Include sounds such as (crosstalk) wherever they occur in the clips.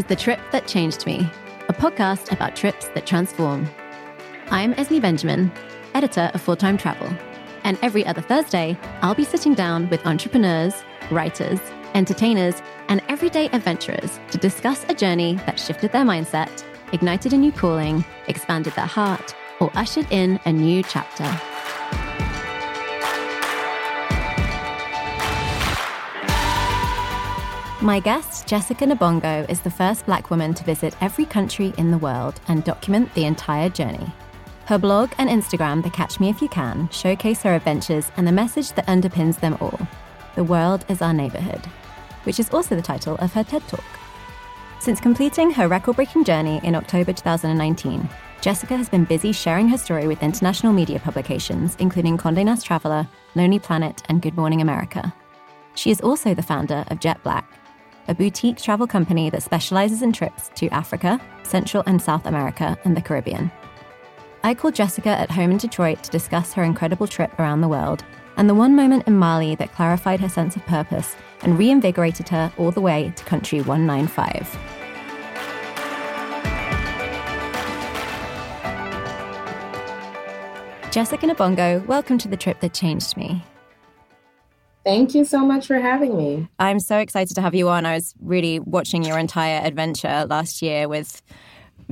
Is The Trip That Changed Me, a podcast about trips that transform. I'm Esme Benjamin, editor of Full Time Travel, and every other Thursday, I'll be sitting down with entrepreneurs, writers, entertainers, and everyday adventurers to discuss a journey that shifted their mindset, ignited a new calling, expanded their heart, or ushered in a new chapter. My guest, Jessica Nabongo, is the first black woman to visit every country in the world and document the entire journey. Her blog and Instagram, The Catch Me If You Can, showcase her adventures and the message that underpins them all The world is our neighborhood, which is also the title of her TED Talk. Since completing her record breaking journey in October 2019, Jessica has been busy sharing her story with international media publications, including Condé Nast Traveler, Lonely Planet, and Good Morning America. She is also the founder of Jet Black, a boutique travel company that specializes in trips to Africa, Central and South America, and the Caribbean. I called Jessica at home in Detroit to discuss her incredible trip around the world and the one moment in Mali that clarified her sense of purpose and reinvigorated her all the way to country 195. Jessica Nabongo, welcome to the trip that changed me. Thank you so much for having me. I'm so excited to have you on. I was really watching your entire adventure last year with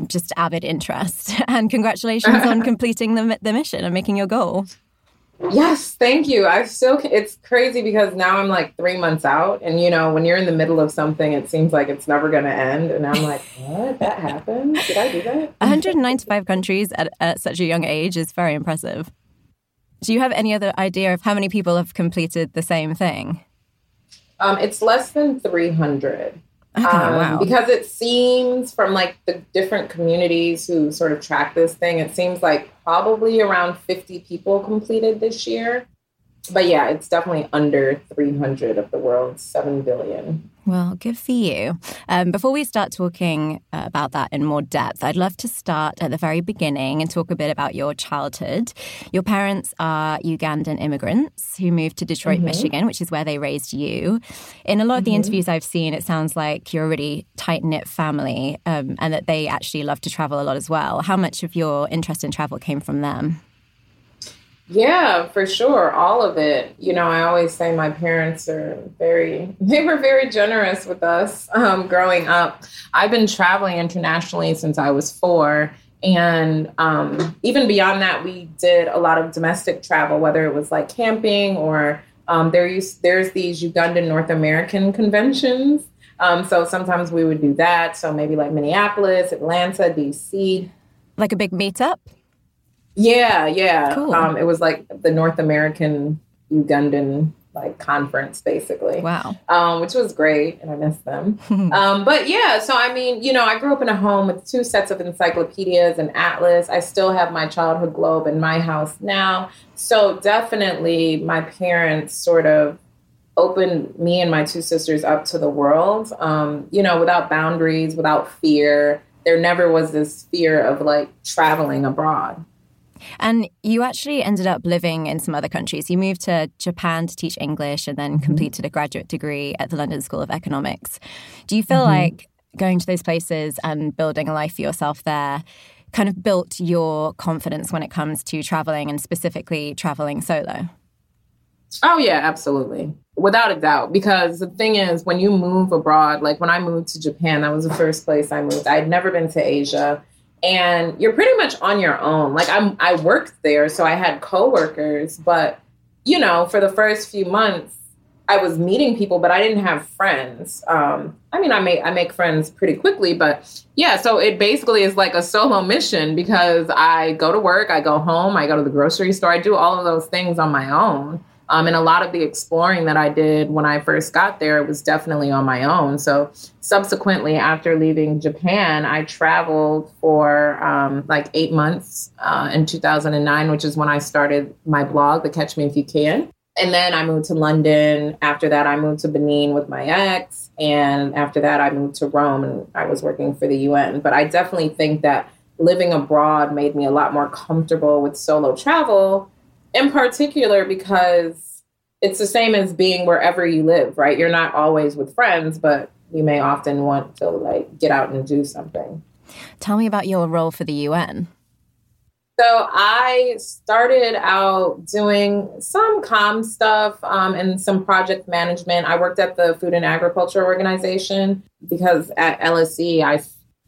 just avid interest. (laughs) And congratulations on (laughs) completing the, the mission and making your goal. Yes, thank you. I still, it's crazy because now I'm like three months out. And, you know, when you're in the middle of something, it seems like it's never going to end. And I'm like, (laughs) what? That happened? Did I do that? 195 countries at, at such a young age is very impressive. Do you have any other idea of how many people have completed the same thing? Um, it's less than 300. Okay, um, wow. Because it seems from like the different communities who sort of track this thing, it seems like probably around 50 people completed this year but yeah, it's definitely under 300 of the world's 7 billion. Well, good for you. Um, before we start talking uh, about that in more depth, I'd love to start at the very beginning and talk a bit about your childhood. Your parents are Ugandan immigrants who moved to Detroit, mm-hmm. Michigan, which is where they raised you. In a lot of the mm-hmm. interviews I've seen, it sounds like you're a really tight knit family um, and that they actually love to travel a lot as well. How much of your interest in travel came from them? Yeah, for sure. All of it. You know, I always say my parents are very, (laughs) they were very generous with us um, growing up. I've been traveling internationally since I was four. And um, even beyond that, we did a lot of domestic travel, whether it was like camping or um, there used, there's these Ugandan North American conventions. Um, so sometimes we would do that. So maybe like Minneapolis, Atlanta, DC. Like a big meetup? Yeah, yeah. Cool. Um, it was like the North American Ugandan like conference basically. Wow. Um, which was great and I miss them. (laughs) um, but yeah, so I mean, you know, I grew up in a home with two sets of encyclopedias and atlas. I still have my childhood globe in my house now. So definitely my parents sort of opened me and my two sisters up to the world. Um, you know, without boundaries, without fear. There never was this fear of like traveling abroad. And you actually ended up living in some other countries. You moved to Japan to teach English and then mm-hmm. completed a graduate degree at the London School of Economics. Do you feel mm-hmm. like going to those places and building a life for yourself there kind of built your confidence when it comes to traveling and specifically traveling solo? Oh, yeah, absolutely. Without a doubt. Because the thing is, when you move abroad, like when I moved to Japan, that was the first place I moved. I'd never been to Asia and you're pretty much on your own. Like I'm I worked there, so I had coworkers, but you know, for the first few months I was meeting people, but I didn't have friends. Um, I mean, I make I make friends pretty quickly, but yeah. So it basically is like a solo mission because I go to work, I go home, I go to the grocery store, I do all of those things on my own. Um, and a lot of the exploring that I did when I first got there was definitely on my own. So subsequently, after leaving Japan, I traveled for um, like eight months uh, in 2009, which is when I started my blog, The Catch Me If You Can. And then I moved to London. After that, I moved to Benin with my ex. And after that, I moved to Rome and I was working for the UN. But I definitely think that living abroad made me a lot more comfortable with solo travel in particular because it's the same as being wherever you live, right? You're not always with friends, but you may often want to like get out and do something. Tell me about your role for the UN. So I started out doing some com stuff um, and some project management. I worked at the Food and Agriculture Organization because at LSE I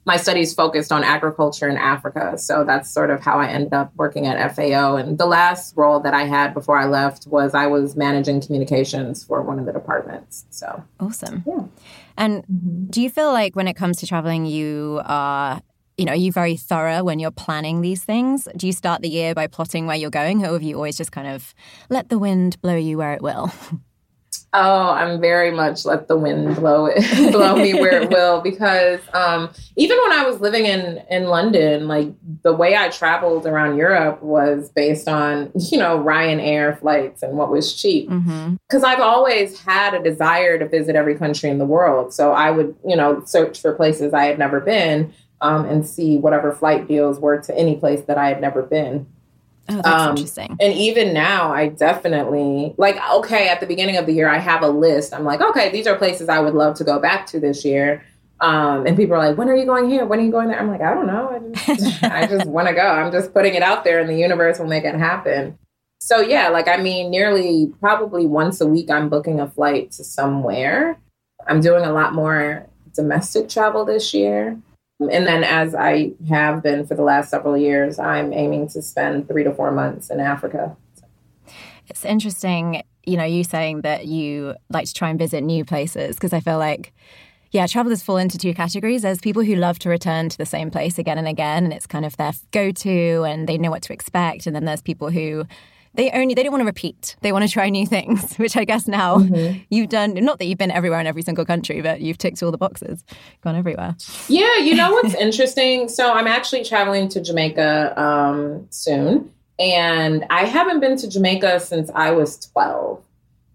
my studies focused on agriculture in Africa. So that's sort of how I ended up working at FAO. And the last role that I had before I left was I was managing communications for one of the departments. So awesome. Yeah. And mm-hmm. do you feel like when it comes to traveling, you are you know, are you very thorough when you're planning these things? Do you start the year by plotting where you're going, or have you always just kind of let the wind blow you where it will? (laughs) Oh, I'm very much let the wind blow it, (laughs) blow me where it will. (laughs) Because um, even when I was living in in London, like the way I traveled around Europe was based on you know Ryanair flights and what was cheap. Because mm-hmm. I've always had a desire to visit every country in the world, so I would you know search for places I had never been um, and see whatever flight deals were to any place that I had never been. Oh, that's um, interesting. And even now, I definitely like. Okay, at the beginning of the year, I have a list. I'm like, okay, these are places I would love to go back to this year. Um, and people are like, when are you going here? When are you going there? I'm like, I don't know. I just, (laughs) I just want to go. I'm just putting it out there, and the universe will make it happen. So yeah, like I mean, nearly probably once a week, I'm booking a flight to somewhere. I'm doing a lot more domestic travel this year. And then, as I have been for the last several years, I'm aiming to spend three to four months in Africa. It's interesting, you know, you saying that you like to try and visit new places because I feel like, yeah, travelers fall into two categories. There's people who love to return to the same place again and again, and it's kind of their go to and they know what to expect. And then there's people who they only they don't want to repeat. They want to try new things, (laughs) which I guess now mm-hmm. you've done. Not that you've been everywhere in every single country, but you've ticked all the boxes, gone everywhere. Yeah, you know what's (laughs) interesting? So I'm actually traveling to Jamaica um, soon, and I haven't been to Jamaica since I was 12.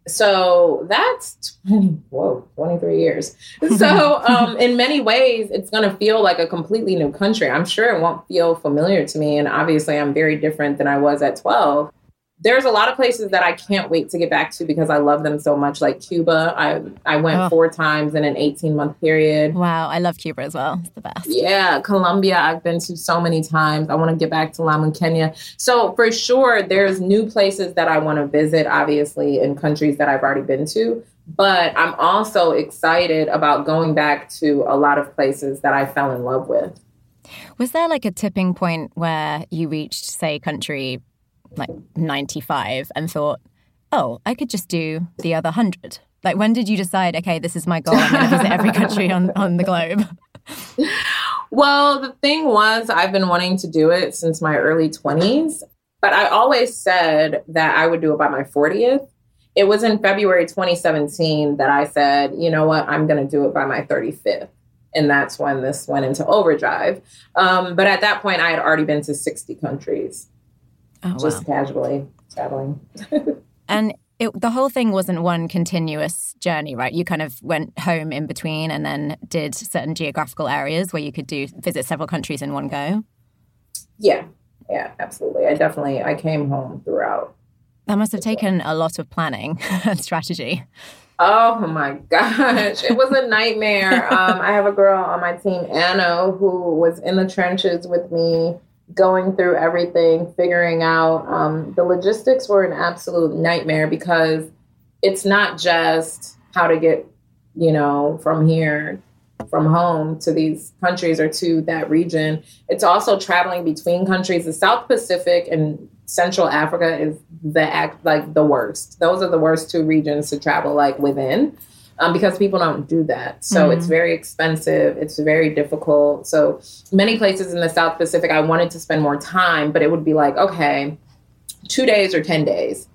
So that's 20, whoa, 23 years. (laughs) So, um, in many ways, it's going to feel like a completely new country. I'm sure it won't feel familiar to me. And obviously, I'm very different than I was at 12 there's a lot of places that I can't wait to get back to because I love them so much. Like Cuba, I I went oh. four times in an 18 month period. Wow, I love Cuba as well. It's the best. Yeah, Colombia, I've been to so many times. I want to get back to Lamu, Kenya. So for sure, there's new places that I want to visit. Obviously, in countries that I've already been to. But I'm also excited about going back to a lot of places that I fell in love with. Was there like a tipping point where you reached, say, country like 95 and thought, oh, I could just do the other 100? Like, when did you decide, okay, this is my goal? I'm going to visit every country on, on the globe? (laughs) well, the thing was, I've been wanting to do it since my early 20s, but I always said that I would do it by my 40th. It was in February 2017 that I said, you know what, I'm going to do it by my 35th. And that's when this went into overdrive. Um, but at that point, I had already been to 60 countries oh, just wow. casually traveling. (laughs) and it, the whole thing wasn't one continuous journey, right? You kind of went home in between and then did certain geographical areas where you could do visit several countries in one go. Yeah, yeah, absolutely. I definitely I came home throughout. That must have taken a lot of planning (laughs) and strategy. Oh my gosh, it was a nightmare. (laughs) um, I have a girl on my team, Anna, who was in the trenches with me going through everything, figuring out um, the logistics were an absolute nightmare because it's not just how to get, you know, from here, from home to these countries or to that region. It's also traveling between countries. The South Pacific and Central Africa is the act like the worst. Those are the worst two regions to travel like within um, because people don't do that. So mm-hmm. it's very expensive. It's very difficult. So many places in the South Pacific, I wanted to spend more time, but it would be like, okay, two days or 10 days.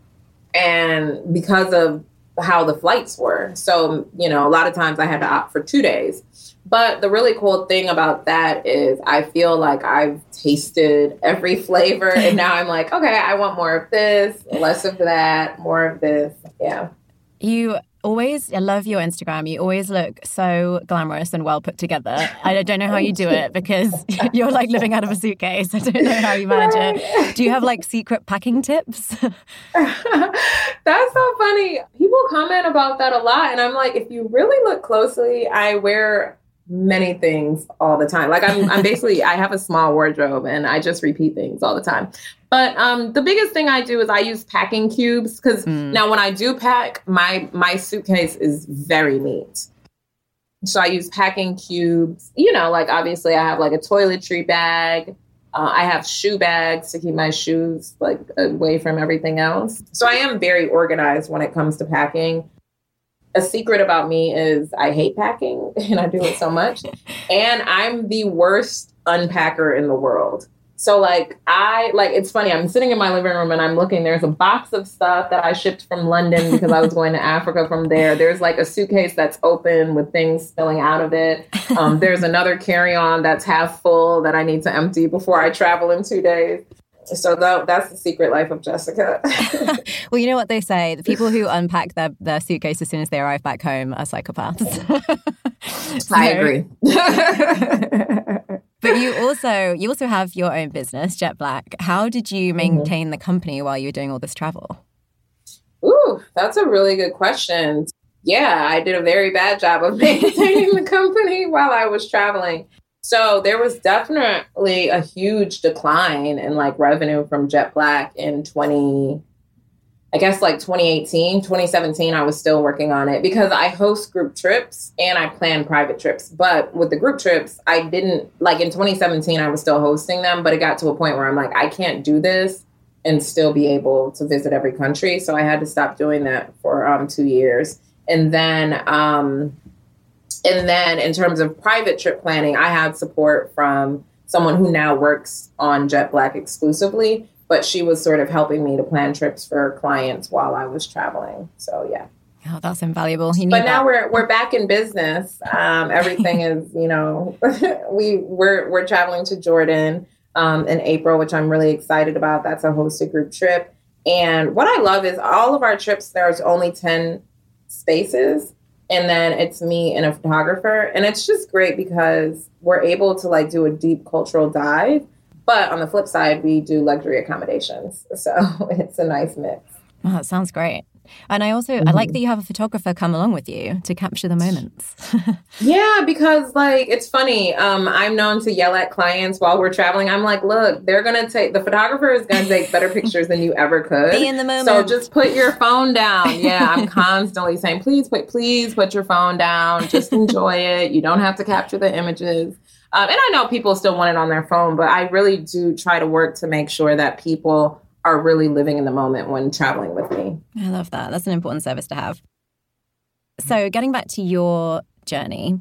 And because of how the flights were. So, you know, a lot of times I had to opt for two days. But the really cool thing about that is I feel like I've tasted every (laughs) flavor and now I'm like, okay, I want more of this, less of that, more of this. Yeah. You always, I love your Instagram. You always look so glamorous and well put together. I don't know how you do it because (laughs) you're like living out of a suitcase. (laughs) I don't know how you manage it. Do you have like secret packing tips? (laughs) That's so funny. People comment about that a lot. And I'm like, if you really look closely, I wear many things all the time. Like I'm, I'm (laughs) basically, I have a small wardrobe and I just repeat things all the time. But um, the biggest thing I do is I use packing cubes because mm. now when I do pack, my my suitcase is very neat. So I use packing cubes. You know, like obviously I have like a toiletry bag. Uh, I have shoe bags to keep my shoes like away from everything else. So I am very organized when it comes to packing. A secret about me is I hate packing (laughs) and I do it so much. and I'm the worst unpacker in the world. So like I like it's funny. I'm sitting in my living room and I'm looking. There's a box of stuff that I shipped from London because I was going to Africa from there. There's like a suitcase that's open with things spilling out of it. Um, there's another carry-on that's half full that I need to empty before I travel in two days. So that, that's the secret life of Jessica. (laughs) well, you know what they say: the people who unpack their their suitcase as soon as they arrive back home are psychopaths. (laughs) so, I agree (laughs) but you also you also have your own business, Jet Black. How did you mm-hmm. maintain mm-hmm. the company while you were doing all this travel? Ooh, that's a really good question. Yeah, I did a very bad job of maintaining the company while I was traveling. So there was definitely a huge decline in like revenue from Jet Black in 20 I guess like 2018, 2017, I was still working on it because I host group trips and I plan private trips. But with the group trips, I didn't like in 2017, I was still hosting them, but it got to a point where I'm like, I can't do this and still be able to visit every country. So I had to stop doing that for um, two years. And then, um, and then in terms of private trip planning, I had support from someone who now works on Jet Black exclusively but she was sort of helping me to plan trips for clients while I was traveling. So yeah. Oh, that's invaluable. but that. now we're we're back in business. Um, everything (laughs) is, you know, (laughs) we we're we're traveling to Jordan um, in April, which I'm really excited about. That's a hosted group trip. And what I love is all of our trips. There's only ten spaces, and then it's me and a photographer, and it's just great because we're able to like do a deep cultural dive but on the flip side, we do luxury accommodations. (laughs) So it's a nice mix. Oh, that sounds great. And I also mm-hmm. I like mm-hmm. that you have a photographer come along with you to capture the moments. (laughs) yeah, because like it's funny. Um, I'm known to yell at clients while we're traveling. I'm like, look, they're gonna take the photographer is gonna take better pictures than you ever could. Be in the moment. So just put your phone down. Yeah, I'm (laughs) constantly saying, please put please put your phone down. Just enjoy it. You don't have to capture the images. Um, and I know people still want it on their phone, but I really do try to work to make sure that people are really living in the moment when traveling with me. I love that. That's an important service to have. So, getting back to your journey,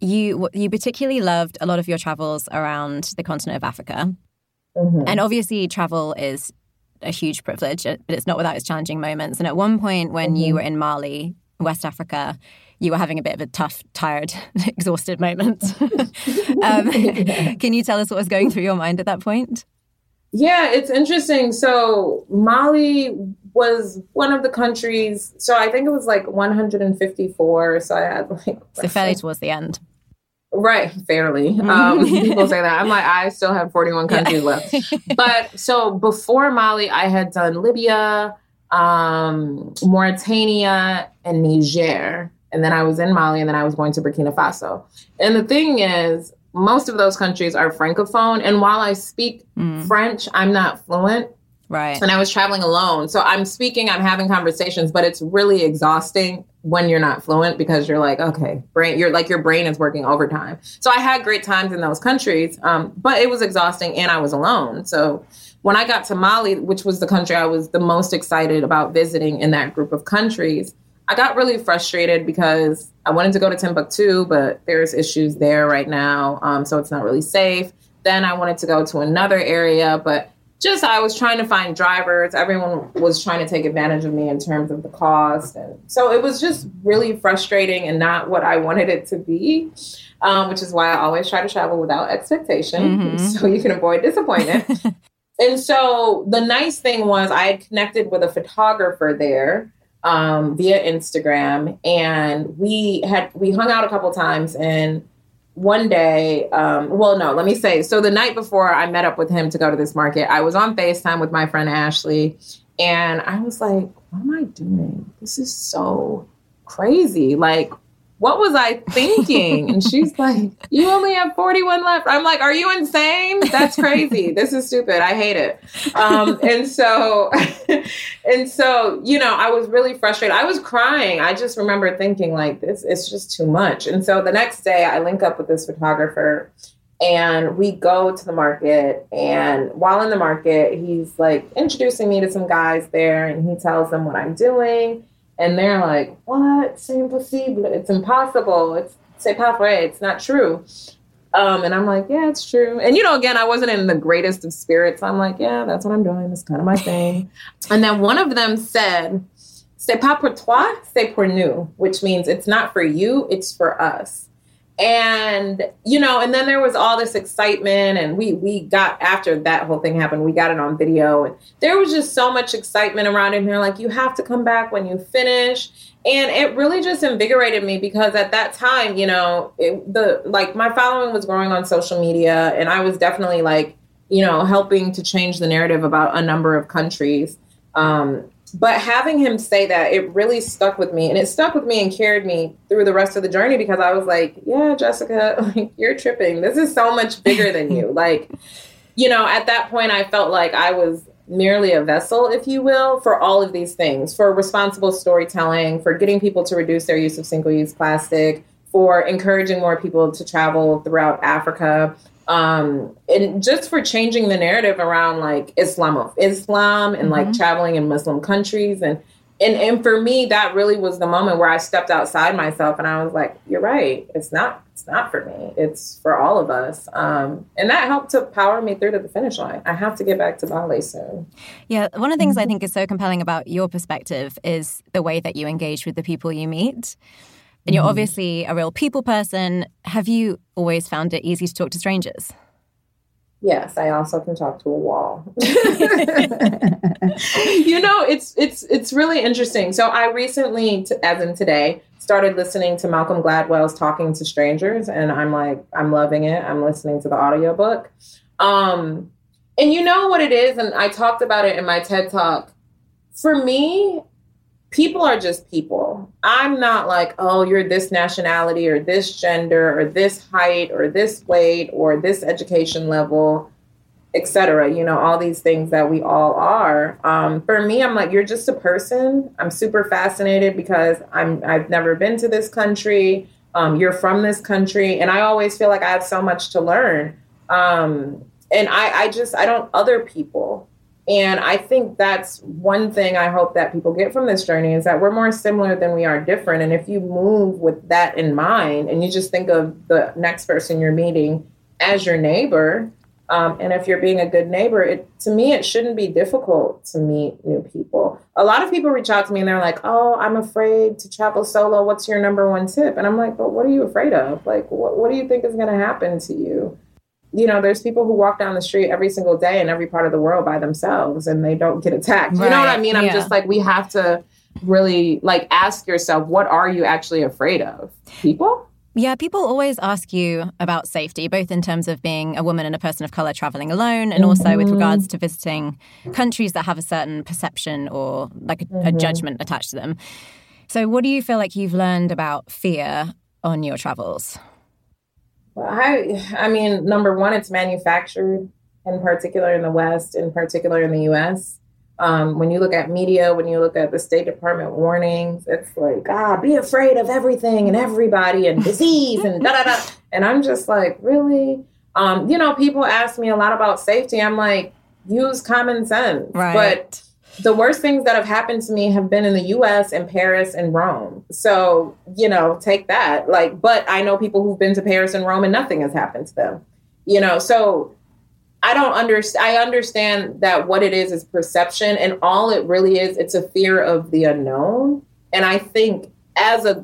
you you particularly loved a lot of your travels around the continent of Africa. Mm-hmm. And obviously travel is a huge privilege, but it's not without its challenging moments. And at one point when mm-hmm. you were in Mali, West Africa, you were having a bit of a tough, tired, (laughs) exhausted moment. (laughs) um, (laughs) can you tell us what was going through your mind at that point? Yeah, it's interesting. So Mali was one of the countries. So I think it was like 154. So I had like so fairly towards the end. Right, fairly. Mm-hmm. Um, people say that. I'm like, (laughs) I still have 41 countries yeah. left. But so before Mali, I had done Libya, um, Mauritania, and Niger and then I was in Mali, and then I was going to Burkina Faso. And the thing is, most of those countries are francophone, and while I speak mm. French, I'm not fluent. Right. And I was traveling alone, so I'm speaking, I'm having conversations, but it's really exhausting when you're not fluent because you're like, okay, brain, you're like your brain is working overtime. So I had great times in those countries, um, but it was exhausting, and I was alone. So when I got to Mali, which was the country I was the most excited about visiting in that group of countries, I got really frustrated because I wanted to go to Timbuktu, but there's issues there right now, um, so it's not really safe. Then I wanted to go to another area, but just I was trying to find drivers. Everyone was trying to take advantage of me in terms of the cost, and so it was just really frustrating and not what I wanted it to be. Um, which is why I always try to travel without expectation, mm-hmm. (laughs) so you can avoid disappointment. (laughs) and so the nice thing was I had connected with a photographer there um, via Instagram, and we had we hung out a couple times. And one day, um, well, no, let me say. So the night before I met up with him to go to this market, I was on Facetime with my friend Ashley, and I was like, "What am I doing? This is so crazy! Like, what was I thinking? And she's (laughs) like, You only have 41 left. I'm like, Are you insane? That's crazy. this is stupid. I hate it. Um, and so, (laughs) and so, you know, I was really frustrated. I was crying. I just remember thinking, like, this it's just too much. And so the next day I link up with this photographer and we go to the market and while in the market he's like introducing me to some guys there and he tells them what i'm doing and they're like, "What? C'est impossible. It's impossible. It's c'est pas vrai. It's not true." Um, and I'm like, "Yeah, it's true." And you know, again, I wasn't in the greatest of spirits. I'm like, "Yeah, that's what I'm doing. It's kind of my thing." (laughs) and then one of them said, "C'est pas pour toi, c'est pour nous," which means it's not for you, it's for us and you know and then there was all this excitement and we we got after that whole thing happened we got it on video. And there was just so much excitement around it. And they're like you have to come back when you finish. And it really just invigorated me because at that time you know it, the like my following was growing on social media and i was definitely like you know helping to change the narrative about a number of countries. Um, but having him say that it really stuck with me and it stuck with me and carried me through the rest of the journey because i was like yeah jessica (laughs) like you're tripping. This is so much bigger than you. (laughs) Like you know at that point i felt like i was merely a vessel if you will for all of these things for responsible storytelling for getting people to reduce their use of single use plastic for encouraging more people to travel throughout africa um and just for changing the narrative around like islam of islam and like mm-hmm. traveling in muslim countries and and and for me that really was the moment where i stepped outside myself and i was like you're right. It's not it's not for me. It's for all of us. Um and that helped to power me through to the finish line. I have to get back to Mali soon. Yeah one of the things i mm-hmm. think is so compelling about your perspective is the way that you engage with the people you meet and you're mm-hmm. obviously a real people person. Have you always found it easy to talk to strangers? Yes, I also can talk to a wall. (laughs) you know, it's it's it's really interesting. So I recently, as in today, started listening to Malcolm Gladwell's Talking to Strangers, and I'm like, I'm loving it. I'm listening to the audiobook. Um, and you know what it is, and I talked about it in my TED talk. For me, people are just people. I'm not like, oh, you're this nationality or this gender or this height or this weight or this education level, etc. You know, all these things that we all are. Um, for me, I'm like, you're just a person. I'm super fascinated because I'm I've never been to this country. Um, you're from this country, and I always feel like I have so much to learn. Um, and I, I just I don't other people. And I think that's one thing I hope that people get from this journey is that we're more similar than we are different. And if you move with that in mind and you just think of the next person you're meeting as your neighbor, um, and if you're being a good neighbor, it to me it shouldn't be difficult to meet new people. A lot of people reach out to me and they're like, "Oh, I'm afraid to travel solo. What's your number one tip?" And I'm like, "But what are you afraid of? Like, what what do you think is going to happen to you?" You know, there's people who walk down the street every single day in every part of the world by themselves and they don't get attacked. Right. You know what I mean? I'm yeah. just like, we have to really like ask yourself, what are you actually afraid of? People? Yeah, people always ask you about safety, both in terms of being a woman and a person of color traveling alone, and mm-hmm. also with mm-hmm. regards to visiting countries that have a certain perception or like a, mm-hmm. a judgment attached to them. So, what do you feel like you've learned about fear on your travels? Well, I, I mean, number one, it's manufactured, in particular in the West, in particular in the U.S. Um, when you look at media, when you look at the State Department warnings, it's like, ah, be afraid of everything and everybody and disease and da da da. And I'm just like, really? Um, you know, people ask me a lot about safety. I'm like, use common sense. Right. But the worst things that have happened to me have been in the US and Paris and Rome. So, you know, take that. Like, but I know people who've been to Paris and Rome and nothing has happened to them. You know, so I don't understand. I understand that what it is is perception, and all it really is, it's a fear of the unknown. And I think as a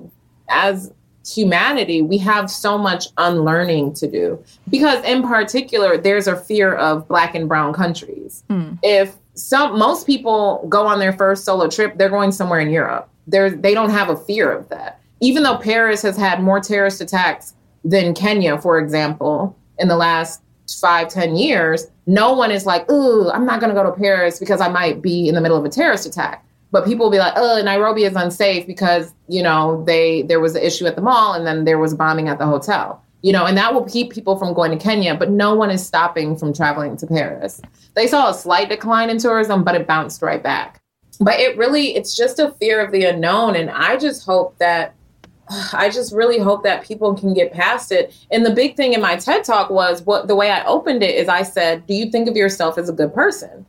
as humanity, we have so much unlearning to do because, in particular, there's a fear of Black and Brown countries. Mm. If some most people go on their first solo trip, they're going somewhere in Europe. They're they don't have a fear of that. Even though Paris has had more terrorist attacks than Kenya, for example, in the last five, ten years, no one is like, ooh, I'm not gonna go to Paris because I might be in the middle of a terrorist attack. But people will be like, oh, Nairobi is unsafe because, you know, they there was an issue at the mall and then there was bombing at the hotel. You know, and that will keep people from going to Kenya, but no one is stopping from traveling to Paris. They saw a slight decline in tourism, but it bounced right back. But it really, it's just a fear of the unknown. And I just hope that I just really hope that people can get past it. And the big thing in my TED talk was what the way I opened it is I said, Do you think of yourself as a good person?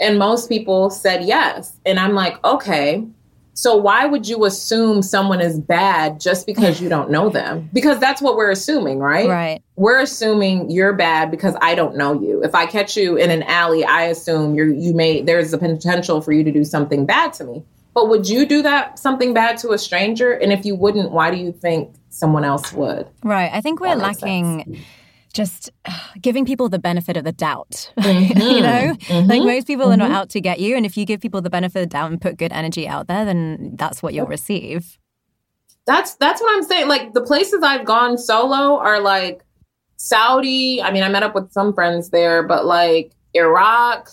And most people said yes. And I'm like, okay, so why would you assume someone is bad just because you don't know them? Because that's what we're assuming, right? Right. We're assuming you're bad because I don't know you. If I catch you in an alley, I assume you're you may there's a potential for you to do something bad to me. But would you do that something bad to a stranger? And if you wouldn't, why do you think someone else would? Right. I think we're lacking sense just (sighs) giving people the benefit of the doubt. (laughs) Mm-hmm. you know, mm-hmm. like most people mm-hmm. are not mm-hmm. out to get you. And if you give people the benefit of the doubt and put good energy out there, then that's what you'll receive. That's that's what I'm saying. Like the places I've gone solo are like Saudi. I mean, I met up with some friends there, but like Iraq,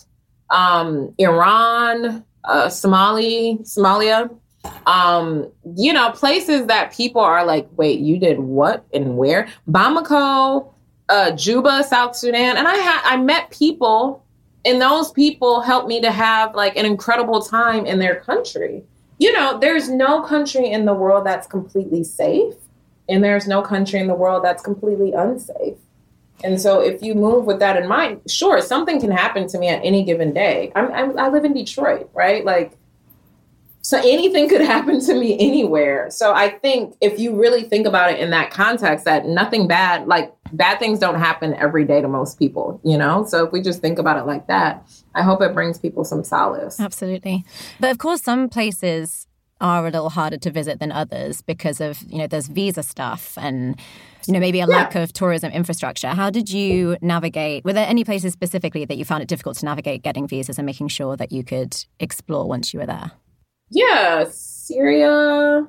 um, Iran, uh, Somali, Somalia. Um, you know, places that people are like, wait, you did what and where? Bamako, uh, Juba, South Sudan, and I had I met people, and those people helped me to have like an incredible time in their country. You know, there's no country in the world that's completely safe, and there's no country in the world that's completely unsafe. And so, if you move with that in mind, sure, something can happen to me at any given day. I'm, I'm I live in Detroit, right? Like so anything could (laughs) happen to me anywhere. So I think if you really think about it in that context, that nothing bad, like bad things don't happen every day to most people, you know? So if we just think about it like that, I hope it brings people some solace. Absolutely. But of course, some places are a little harder to visit than others because of, you know, there's visa stuff and, you know, maybe a yeah. lack of tourism infrastructure. How did you navigate? Were there any places specifically that you found it difficult to navigate getting visas and making sure that you could explore once you were there? yeah, Syria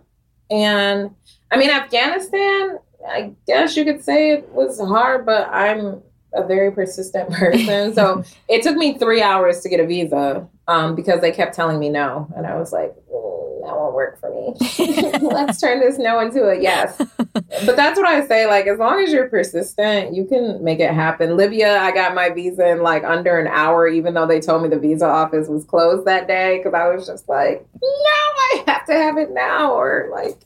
and I mean Afghanistan. I guess you could say it was hard, but I'm a very persistent (laughs) person. so (laughs) it took me three hours to get a visa um, because they kept telling me no, and I was like, that won't work for me. (laughs) (laughs) Let's turn this no into a yes. (laughs) But that's what I say. Like, as long as you're persistent, you can make it happen. Libya, I got my visa in like under an hour, even though they told me the visa office was closed that day. Cause I was just like, no, I have to have it now, or like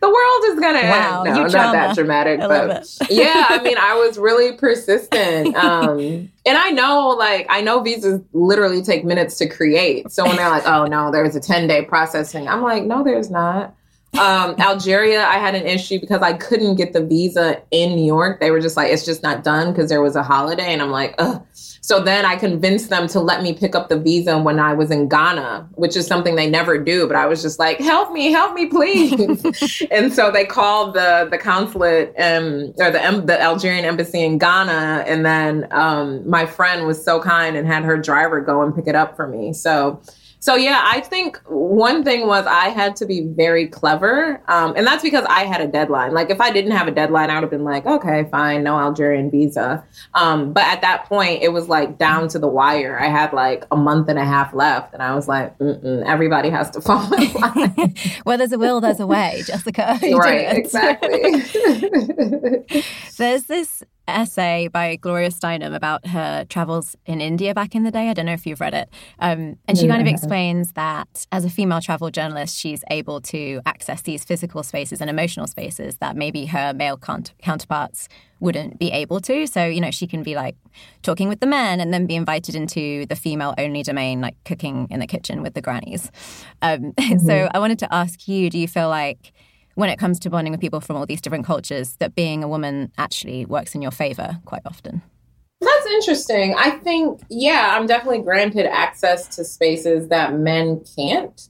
the world is gonna wow, end. No, not that dramatic, I but yeah, I mean, I was really persistent. Um, and I know, like, I know visas literally take minutes to create. So when they're like, oh no, there's a 10 day processing, I'm like, no, there's not. Um, Algeria, I had an issue because I couldn't get the visa in New York. They were just like, it's just not done because there was a holiday. And I'm like, ugh. So then I convinced them to let me pick up the visa when I was in Ghana, which is something they never do. But I was just like, help me, help me, please. (laughs) and so they called the the consulate um, or the the Algerian embassy in Ghana, and then um, my friend was so kind and had her driver go and pick it up for me. So so yeah, I think one thing was I had to be very clever, um, and that's because I had a deadline. Like if I didn't have a deadline, I would have been like, okay, fine, no Algerian visa. Um, but at that point, it was like down to the wire. I had like a month and a half left, and I was like, everybody has to (laughs) line. (laughs) Where there's a will, there's a way, Jessica. (laughs) right, exactly. there's this essay by Gloria Steinem about her travels in India back in the day. I don't know if you've read it. Um, and she kind of explains that as a female travel journalist, she's able to access these physical spaces and emotional spaces that maybe her male counterparts wouldn't be able to. So, you know, she can be like talking with the men and then be invited into the female only domain, like cooking in the kitchen with the grannies. Um, (laughs) mm-hmm. So I wanted to ask you do you feel like when it comes to bonding with people from all these different cultures that being a woman actually works in your favor quite often. That's interesting. I think, yeah, I'm definitely granted access to spaces that men can't.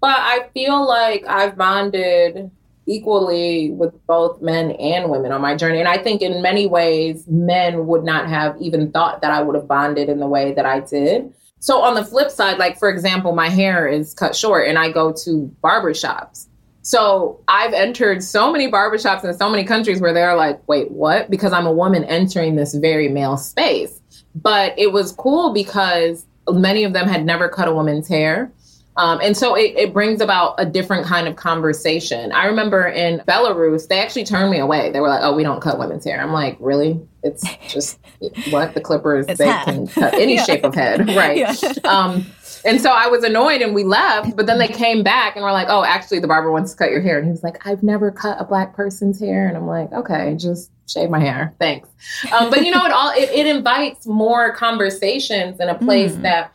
But I feel like I've bonded equally with both men and women on my journey. And I think in many ways, men would not have even thought that I would have bonded in the way that I did. so on the flip side, like for example, my hair is cut short and I go to barbershops. So I've entered so many barbershops in so many countries where they're like, wait, what? Because I'm a woman entering this very male space. But it was cool because many of them had never cut a woman's hair. Um, and so it, it, brings about a different kind of conversation. I remember in Belarus, they actually turned me away. They were like, "Oh, we don't cut women's hair." I'm like, "Really? It's just (laughs) what the clippers it's they can cut any (laughs) yeah. shape of head, right?" (laughs) Yeah. Um, and so I was annoyed, and we left. But then they came back and were like, "Oh, actually, the barber wants to cut your hair." And he was like, "I've never cut a black person's hair," and I'm like, "Okay, just shave my hair, thanks." Um, but you know, it all it, it, invites more conversations in a place mm. that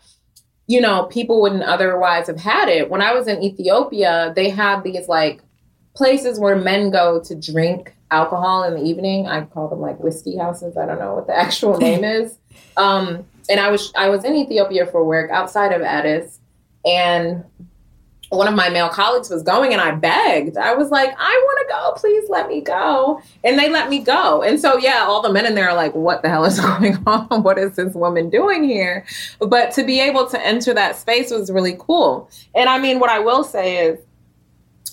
you know, people wouldn't otherwise have had it. When I was in Ethiopia, they have these like places where men go to drink alcohol in the evening. I call them like whiskey houses. I don't know what the actual name is. Um, and I was I was in Ethiopia for work outside of Addis, and one of my male colleagues was going and I begged. I was like, I want to go. Please let me go. And they let me go. And so, yeah, all the men in there are like, what the hell is (laughs) going on? What is this woman doing here? But to be able to enter that space was really cool. And I mean, what I will say is,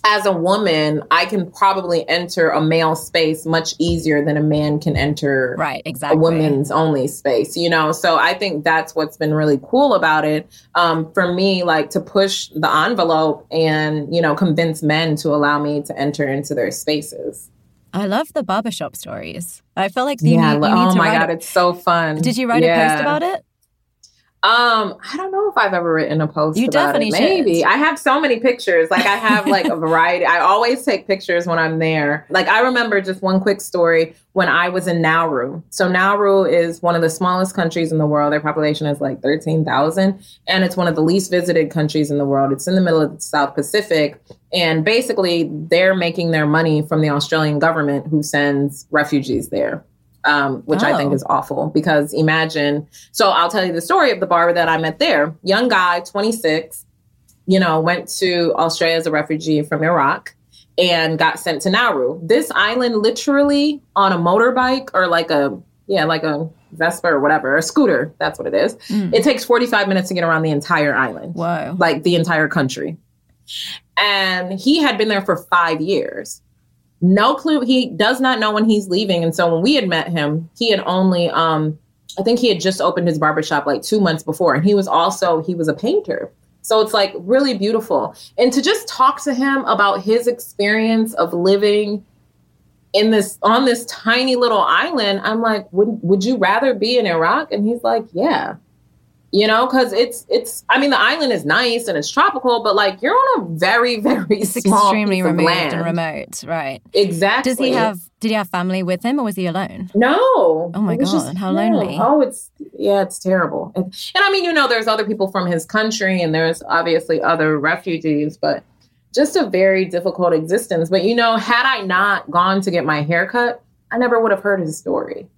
as a woman, I can probably enter a male space much easier than a man can enter right, exactly. a woman's only space, you know? So I think that's what's been really cool about it. Um, for me, like to push the envelope and, you know, convince men to allow me to enter into their spaces. I love the barbershop stories. I feel like you yeah, need, you oh my God, a, it's so fun. Did you write yeah. a post about it? Um, I don't know if I've ever written a post. You about definitely it. Maybe should. I have so many pictures. Like I have like a variety. I always take pictures when I'm there. Like I remember just one quick story when I was in Nauru. So Nauru is one of the smallest countries in the world. Their population is like thirteen thousand, and it's one of the least visited countries in the world. It's in the middle of the South Pacific, and basically they're making their money from the Australian government who sends refugees there um, which oh. I think oh. is awful because imagine. So I'll tell you the story of the barber that I met there. Young guy, 26, you know, went to Australia as a refugee from Iraq and got sent to Nauru. This island, literally on a motorbike or like a, yeah, like a Vespa or whatever, a scooter, that's what it is. Mm. It takes 45 minutes to get around the entire island. Wow. Like the entire country. And he had been there for five years no clue. He does not know when he's leaving. And so when we had met him, he had only, um, I think he had just opened his barbershop like two months before. And he was also, he was a painter. So it's like really beautiful. And to just talk to him about his experience of living in this on this tiny little island, I'm like, would would you rather be in Iraq? And he's like, yeah you know because it's it's i mean the island is nice and it's tropical but like you're on a very (laughs) very it's small extremely remote land. and remote right. Exactly does he have did he have family with him or was he alone? No. Oh my god just, how lonely. Oh it's yeah it's terrible. And, and i mean you know there's other people from his country and there's obviously other refugees but just a very difficult existence. But you know had i not gone to get my haircut i never would have heard his story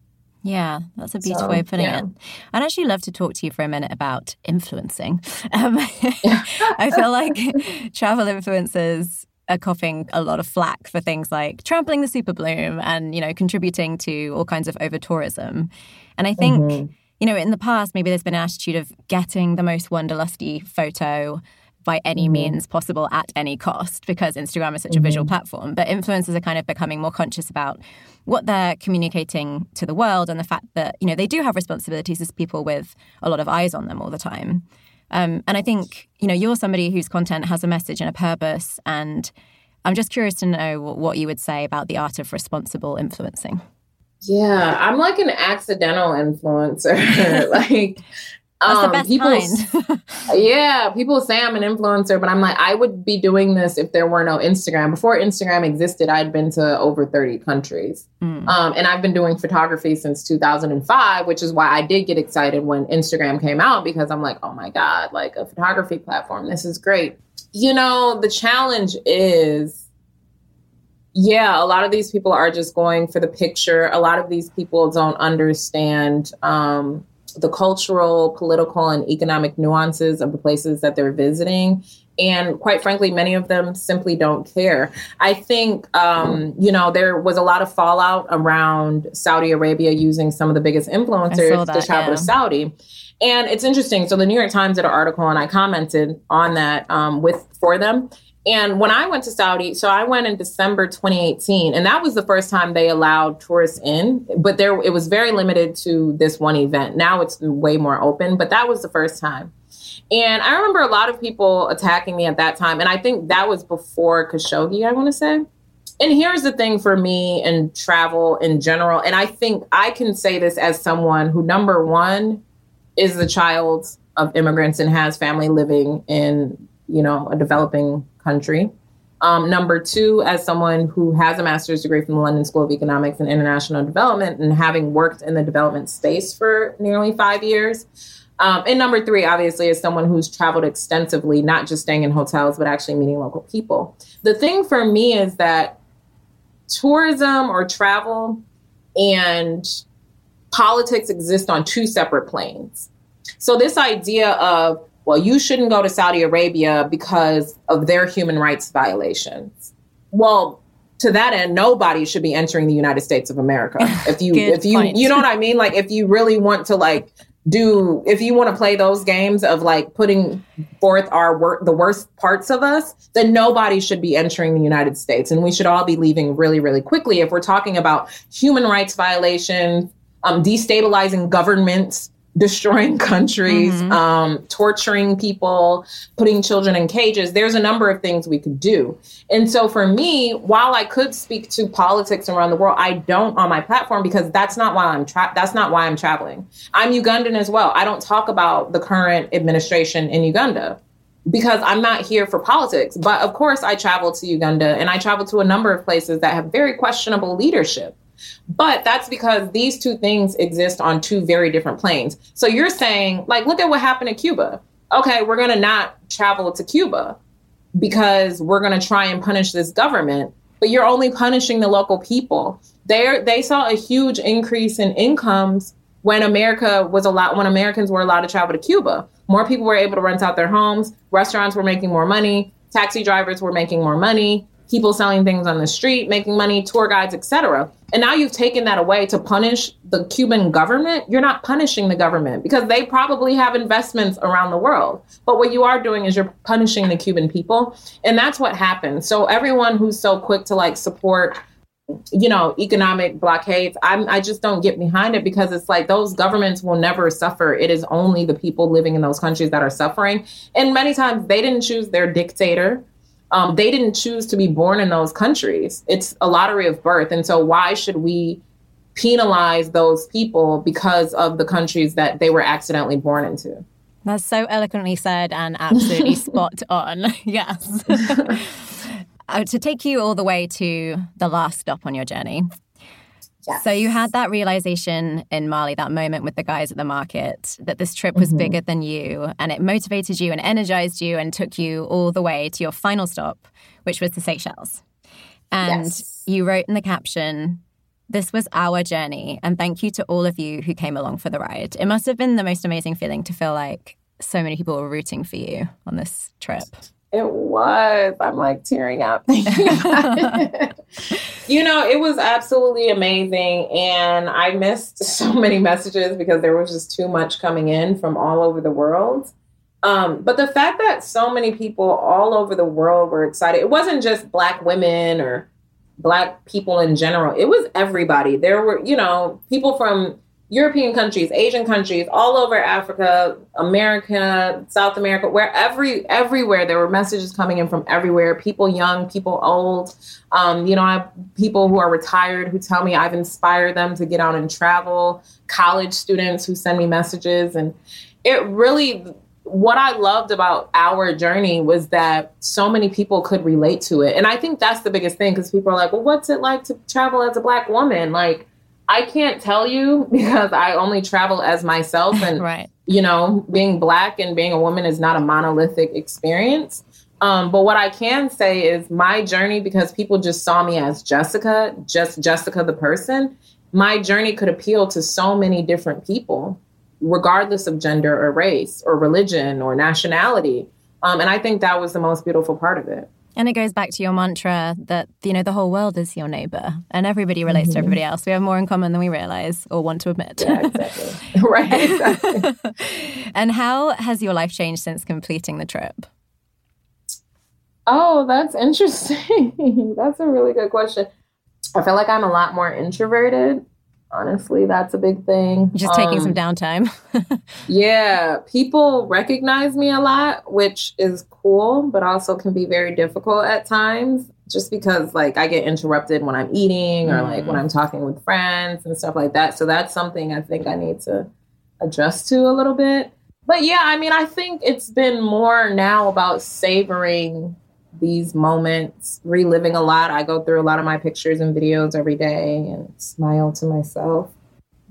yeah, that's a beautiful so, way of putting yeah. it. I'd actually love to talk to you for a minute about influencing. (laughs) Um, I feel like (laughs) travel influencers are coughing a lot of flack for things like trampling the super bloom and, you know, contributing to all kinds of over tourism. And I think, mm-hmm. you know, in the past, maybe there's been an attitude of getting the most wanderlusty photo by any mm-hmm. means possible at any cost because Instagram is such mm-hmm. a visual mm-hmm. platform. But influencers are kind of becoming more conscious about what they're communicating to the world and the fact that, you know, they do have responsibilities as people with a lot of eyes on them all the time. Um, and I think, you know, you're somebody whose content has a message and a purpose. And I'm just curious to know what you would say about the art of responsible influencing. Yeah, I'm like an accidental influencer. (laughs) like that's um, the best people, (laughs) yeah, people say I'm an influencer, but I'm like, I would be doing this if there were no Instagram. Before Instagram existed, I'd been to over 30 countries. Mm. Um, and I've been doing photography since 2005, which is why I did get excited when Instagram came out because I'm like, oh my God, like a photography platform. This is great. You know, the challenge is yeah, a lot of these people are just going for the picture. A lot of these people don't understand um, the cultural, political, and economic nuances of the places that they're visiting. And quite frankly, many of them simply don't care. I think, um, you know, there was a lot of fallout around Saudi Arabia using some of the biggest influencers that, to travel yeah. to Saudi. And it's interesting. So the New York Times did an article, and I commented on that um, with for them. And when I went to Saudi, so I went in December 2018, and that was the first time they allowed tourists in. But there, it was very limited to this one event. Now it's way more open, but that was the first time. And I remember a lot of people attacking me at that time, and I think that was before Khashoggi. I want to say. And here's the thing for me and travel in general, and I think I can say this as someone who, number one, is the child of immigrants and has family living in, you know, a developing country. Um, number two, as someone who has a master's degree from the London School of Economics and International Development and having worked in the development space for nearly five years. Um, and number three, obviously, is someone who's traveled extensively, not just staying in hotels, but actually meeting local people. The thing for me is that tourism or travel and politics exist on two separate planes. So, this idea of, well, you shouldn't go to Saudi Arabia because of their human rights violations. Well, to that end, nobody should be entering the United States of America. (laughs) If you, if you, point. you know what I mean? Like, if you really want to, like, do if you want to play those games of like putting forth our work the worst parts of us then nobody should be entering the united states and we should all be leaving really really quickly if we're talking about human rights violations um, destabilizing governments destroying (laughs) countries, mm-hmm. um, torturing people, putting children in cages. There's a number of things we could do. And so for me, while I could speak to politics around the world, I don't on my platform because that's not why I'm tra- that's not why I'm traveling. I'm Ugandan as well. I don't talk about the current administration in Uganda because I'm not here for politics. But of course, I travel to Uganda and I travel to a number of places that have very questionable leadership. But that's because these two things exist on two very different planes. So you're saying, like, look at what happened in Cuba. Okay, we're going to not travel to Cuba because we're going to try and punish this government, but you're only punishing the local people. They they saw a huge increase in incomes when America was a lot when Americans were allowed to travel to Cuba. More people were able to rent out their homes, restaurants were making more money, taxi drivers were making more money, people selling things on the street, making money, tour guides, etc. And now you've taken that away to punish the Cuban government. You're not punishing the government because they probably have investments around the world. But what you are doing is you're punishing the Cuban people. And that's what happened. So everyone who's so quick to like support you know economic blockades I'm, i just don't get behind it because it's like those governments will never suffer it is only the people living in those countries that are suffering and many times they didn't choose their dictator um, they didn't choose to be born in those countries. It's a lottery of birth. And so, why should we penalize those people because of the countries that they were accidentally born into? That's so eloquently said and absolutely (laughs) spot on. (laughs) Yes. (laughs) uh, to take you all the way to the last stop on your journey, Yes. So you had that realization in Mali, that moment with the guys at the market, that this trip was mm-hmm. bigger than you and it motivated you and energized you and took you all the way to your final stop, which was the Seychelles. And yes. you wrote in the caption, this was our journey. And thank you to all of you who came along for the ride. It must have been the most amazing feeling to feel like so many people were rooting for you on this trip. It was. I'm like tearing up. (laughs) you know, it was absolutely amazing. And I missed (laughs) so many messages because there was just too much coming in from all over the world. Um, but the fact that so many people all over the world were excited, it wasn't just Black women or Black people in general, it was everybody. There were, you know, people from European countries, Asian countries, all over Africa, America, South America, where every everywhere there were messages coming in from everywhere. People young, people old. Um, you know, I have people who are retired who tell me I've inspired them to get out and travel. College students who send me messages, and it really. What I loved about our journey was that so many people could relate to it. And I think that's the biggest thing because people are like, well, what's it like to travel as a Black woman? Like, I can't tell you (laughs) because I only travel as myself and (laughs) right. you know, being black and being a woman is not a monolithic experience. Um, but what I can say is my journey, because people just saw me as Jessica, just Jessica the person, my journey could appeal to so many different people, regardless of gender or race or religion or nationality. Um, and I think that was the most beautiful part of it. And it goes back to your mantra that, you know, the whole world is your neighbor and everybody relates mm-hmm. to everybody else. We have more in common than we realize or want to admit. Yeah, exactly. (laughs) right. Exactly. (laughs) and how has your life changed since completing the trip? Oh, that's interesting. (laughs) that's a really good question. I feel like I'm a lot more introverted honestly that's a big thing. Just taking um, some downtime. (laughs) Yeah people recognize me a lot which is cool but also can be very difficult at times just because like i get interrupted when i'm eating or like when mm. i'm talking with friends and stuff like that. So that's something i think i need to adjust to a little bit. But yeah i mean i think it's been more now about savoring these moments, reliving a lot. I go through a lot of my pictures and videos every day and smile to myself.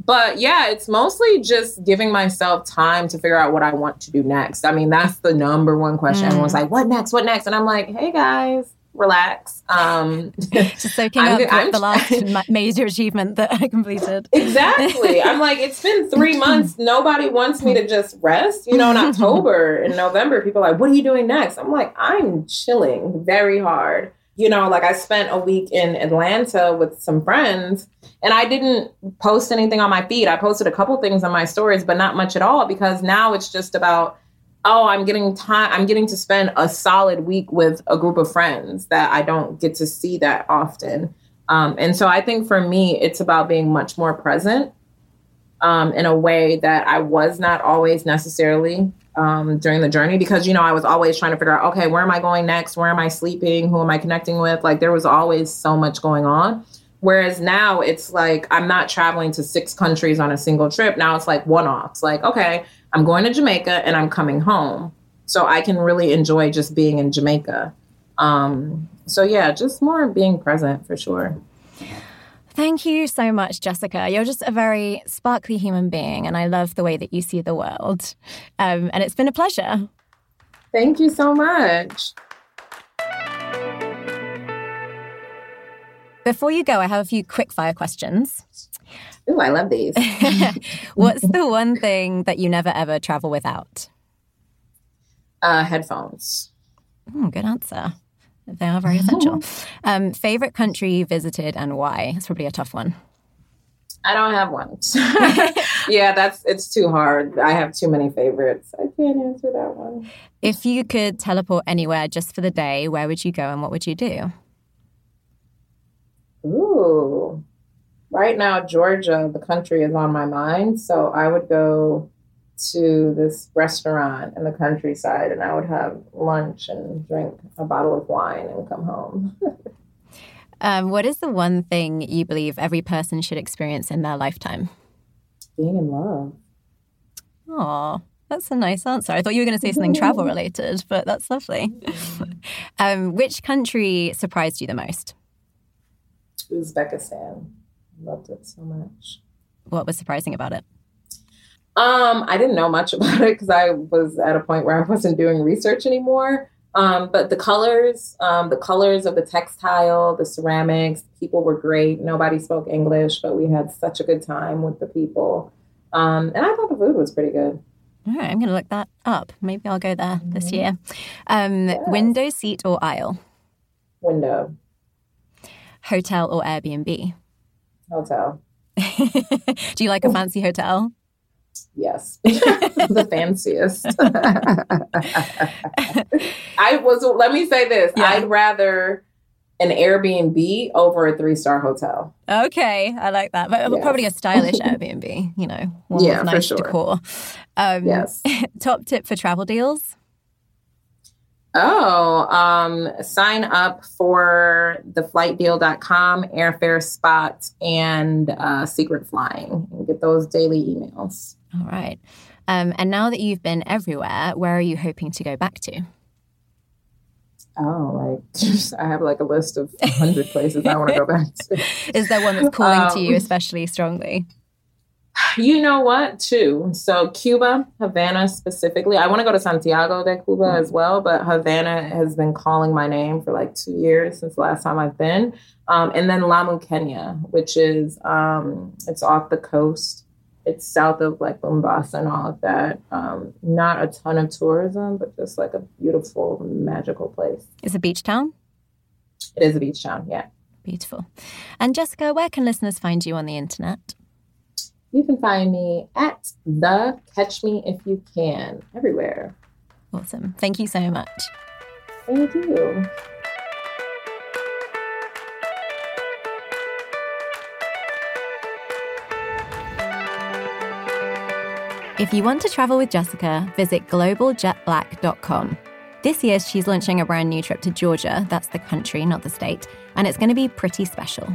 But yeah, it's mostly just giving myself time to figure out what I want to do next. I mean, that's the number one question. Mm. Everyone's like, what next? What next? And I'm like, hey guys, relax. Um, (laughs) Just soaking I'm, up I'm, the last (laughs) major achievement that I completed. (laughs) Exactly. I'm like, it's been three months. Nobody wants me to just rest. You know, in October and November, people are like, what are you doing next? I'm like, I'm chilling very hard. You know, like I spent a week in Atlanta with some friends and I didn't post anything on my feed. I posted a couple things on my stories, but not much at all because now it's just about oh, I'm getting time, I'm getting to spend a solid week with a group of friends that I don't get to see that often. Um, and so I think for me, it's about being much more present um, in a way that I was not always necessarily um, during the journey because, you know, I was always trying to figure out, okay, where am I going next? Where am I sleeping? Who am I connecting with? Like there was always so much going on. Whereas now it's like I'm not traveling to six countries on a single trip. Now it's like one offs. Like, okay, I'm going to Jamaica and I'm coming home. So I can really enjoy just being in Jamaica. Um, so yeah, just more being present for sure. Thank you so much, Jessica. You're just a very sparkly human being, and I love the way that you see the world. Um, and it's been a pleasure. Thank you so much. Before you go, I have a few quick fire questions. Oh, I love these. (laughs) What's the one thing that you never ever travel without? Uh, headphones. Mm, good answer. They are very essential. Um, favorite country you visited and why? It's probably a tough one. I don't have one. (laughs) (laughs) yeah, that's it's too hard. I have too many favorites. I can't answer that one. If you could teleport anywhere just for the day, where would you go and what would you do? Ooh right now, Georgia, the country, is on my mind. So I would go to this restaurant in the countryside and I would have lunch and drink a bottle of wine and come home. (laughs) um, what is the one thing you believe every person should experience in their lifetime? Being in love. Oh, that's a nice answer. I thought you were going to say something travel related, but that's lovely. (laughs) (laughs) um, which country surprised you the most? Uzbekistan loved it so much. What was surprising about it? Um, I didn't know much (laughs) about it because I was at a point where I wasn't doing research anymore. Um, but the colors, um, the colors of the textile, the ceramics, people were great. Nobody spoke English, but we had such a good time with the people. Um, and I thought the food was pretty good. All right, I'm going to look that up. Maybe I'll go there mm-hmm. this year. Um, yes. Window seat or aisle? Window. Hotel or Airbnb? hotel. (laughs) Do you like a fancy hotel? Yes, (laughs) the fanciest. (laughs) I was. Let me say this: yeah. I'd rather an Airbnb over a three star hotel. Okay, I like that. But yes. probably a stylish Airbnb. You know, one yeah, with nice sure. decor. Um, yes. top tip for travel deals. Oh, um, sign up for theflightdeal.com, airfare spot, and uh, secret flying and get those daily emails. All right. Um, and now that you've been everywhere, where are you hoping to go back to? Oh, like I have like a list of 100 places I want to go back to. (laughs) Is there one that's calling um, to you um, especially strongly? You know what, too? So, Cuba, Havana specifically. I want to go to Santiago de Cuba mm-hmm. as well, but Havana has been calling my name for like two years since the last time I've been. Um, and then Lamu, Kenya, which is um, it's off the coast. it's south of like Mombasa and all of that. Um, not a ton of tourism, but just like a beautiful, magical place. Is a beach town? It is a beach town, yeah. Beautiful. And Jessica, where can listeners find you on the internet? You can find me at the Catch Me If You Can everywhere. Awesome. Thank you so much. Thank you. If you want to travel with Jessica, visit globaljetblack.com. This year, she's launching a brand new trip to Georgia, that's the country, not the state, and it's going to be pretty special.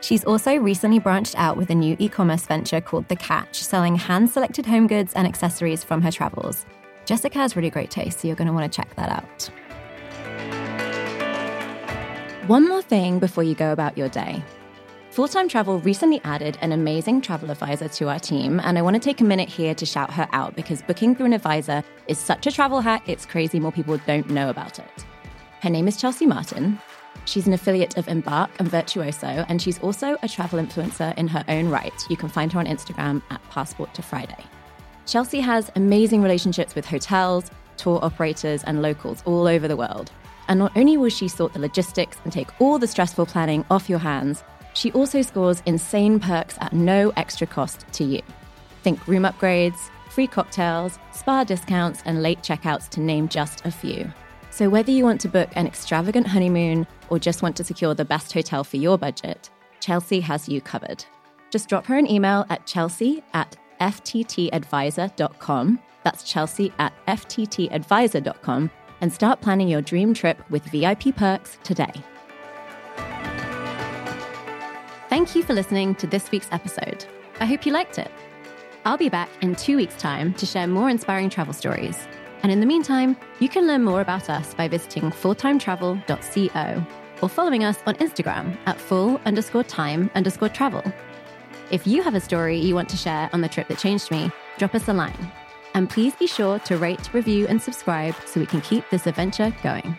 She's also recently branched out with a new e commerce venture called The Catch, selling hand selected home goods and accessories from her travels. Jessica has really great taste, so you're going to want to check that out. One more thing before you go about your day. Full Time Travel recently added an amazing travel advisor to our team, and I want to take a minute here to shout her out because booking through an advisor is such a travel hack, it's crazy more people don't know about it. Her name is Chelsea Martin. She's an affiliate of Embark and Virtuoso, and she's also a travel influencer in her own right. You can find her on Instagram at Passport to Friday. Chelsea has amazing relationships with hotels, tour operators, and locals all over the world. And not only will she sort the logistics and take all the stressful planning off your hands, she also scores insane perks at no extra cost to you. Think room upgrades, free cocktails, spa discounts, and late checkouts to name just a few. So, whether you want to book an extravagant honeymoon or just want to secure the best hotel for your budget, Chelsea has you covered. Just drop her an email at chelsea at fttadvisor.com. That's chelsea at fttadvisor.com and start planning your dream trip with VIP perks today. Thank you for listening to this week's episode. I hope you liked it. I'll be back in two weeks' time to share more inspiring travel stories. And in the meantime, you can learn more about us by visiting fulltimetravel.co or following us on Instagram at full underscore time underscore travel. If you have a story you want to share on the trip that changed me, drop us a line. And please be sure to rate, review, and subscribe so we can keep this adventure going.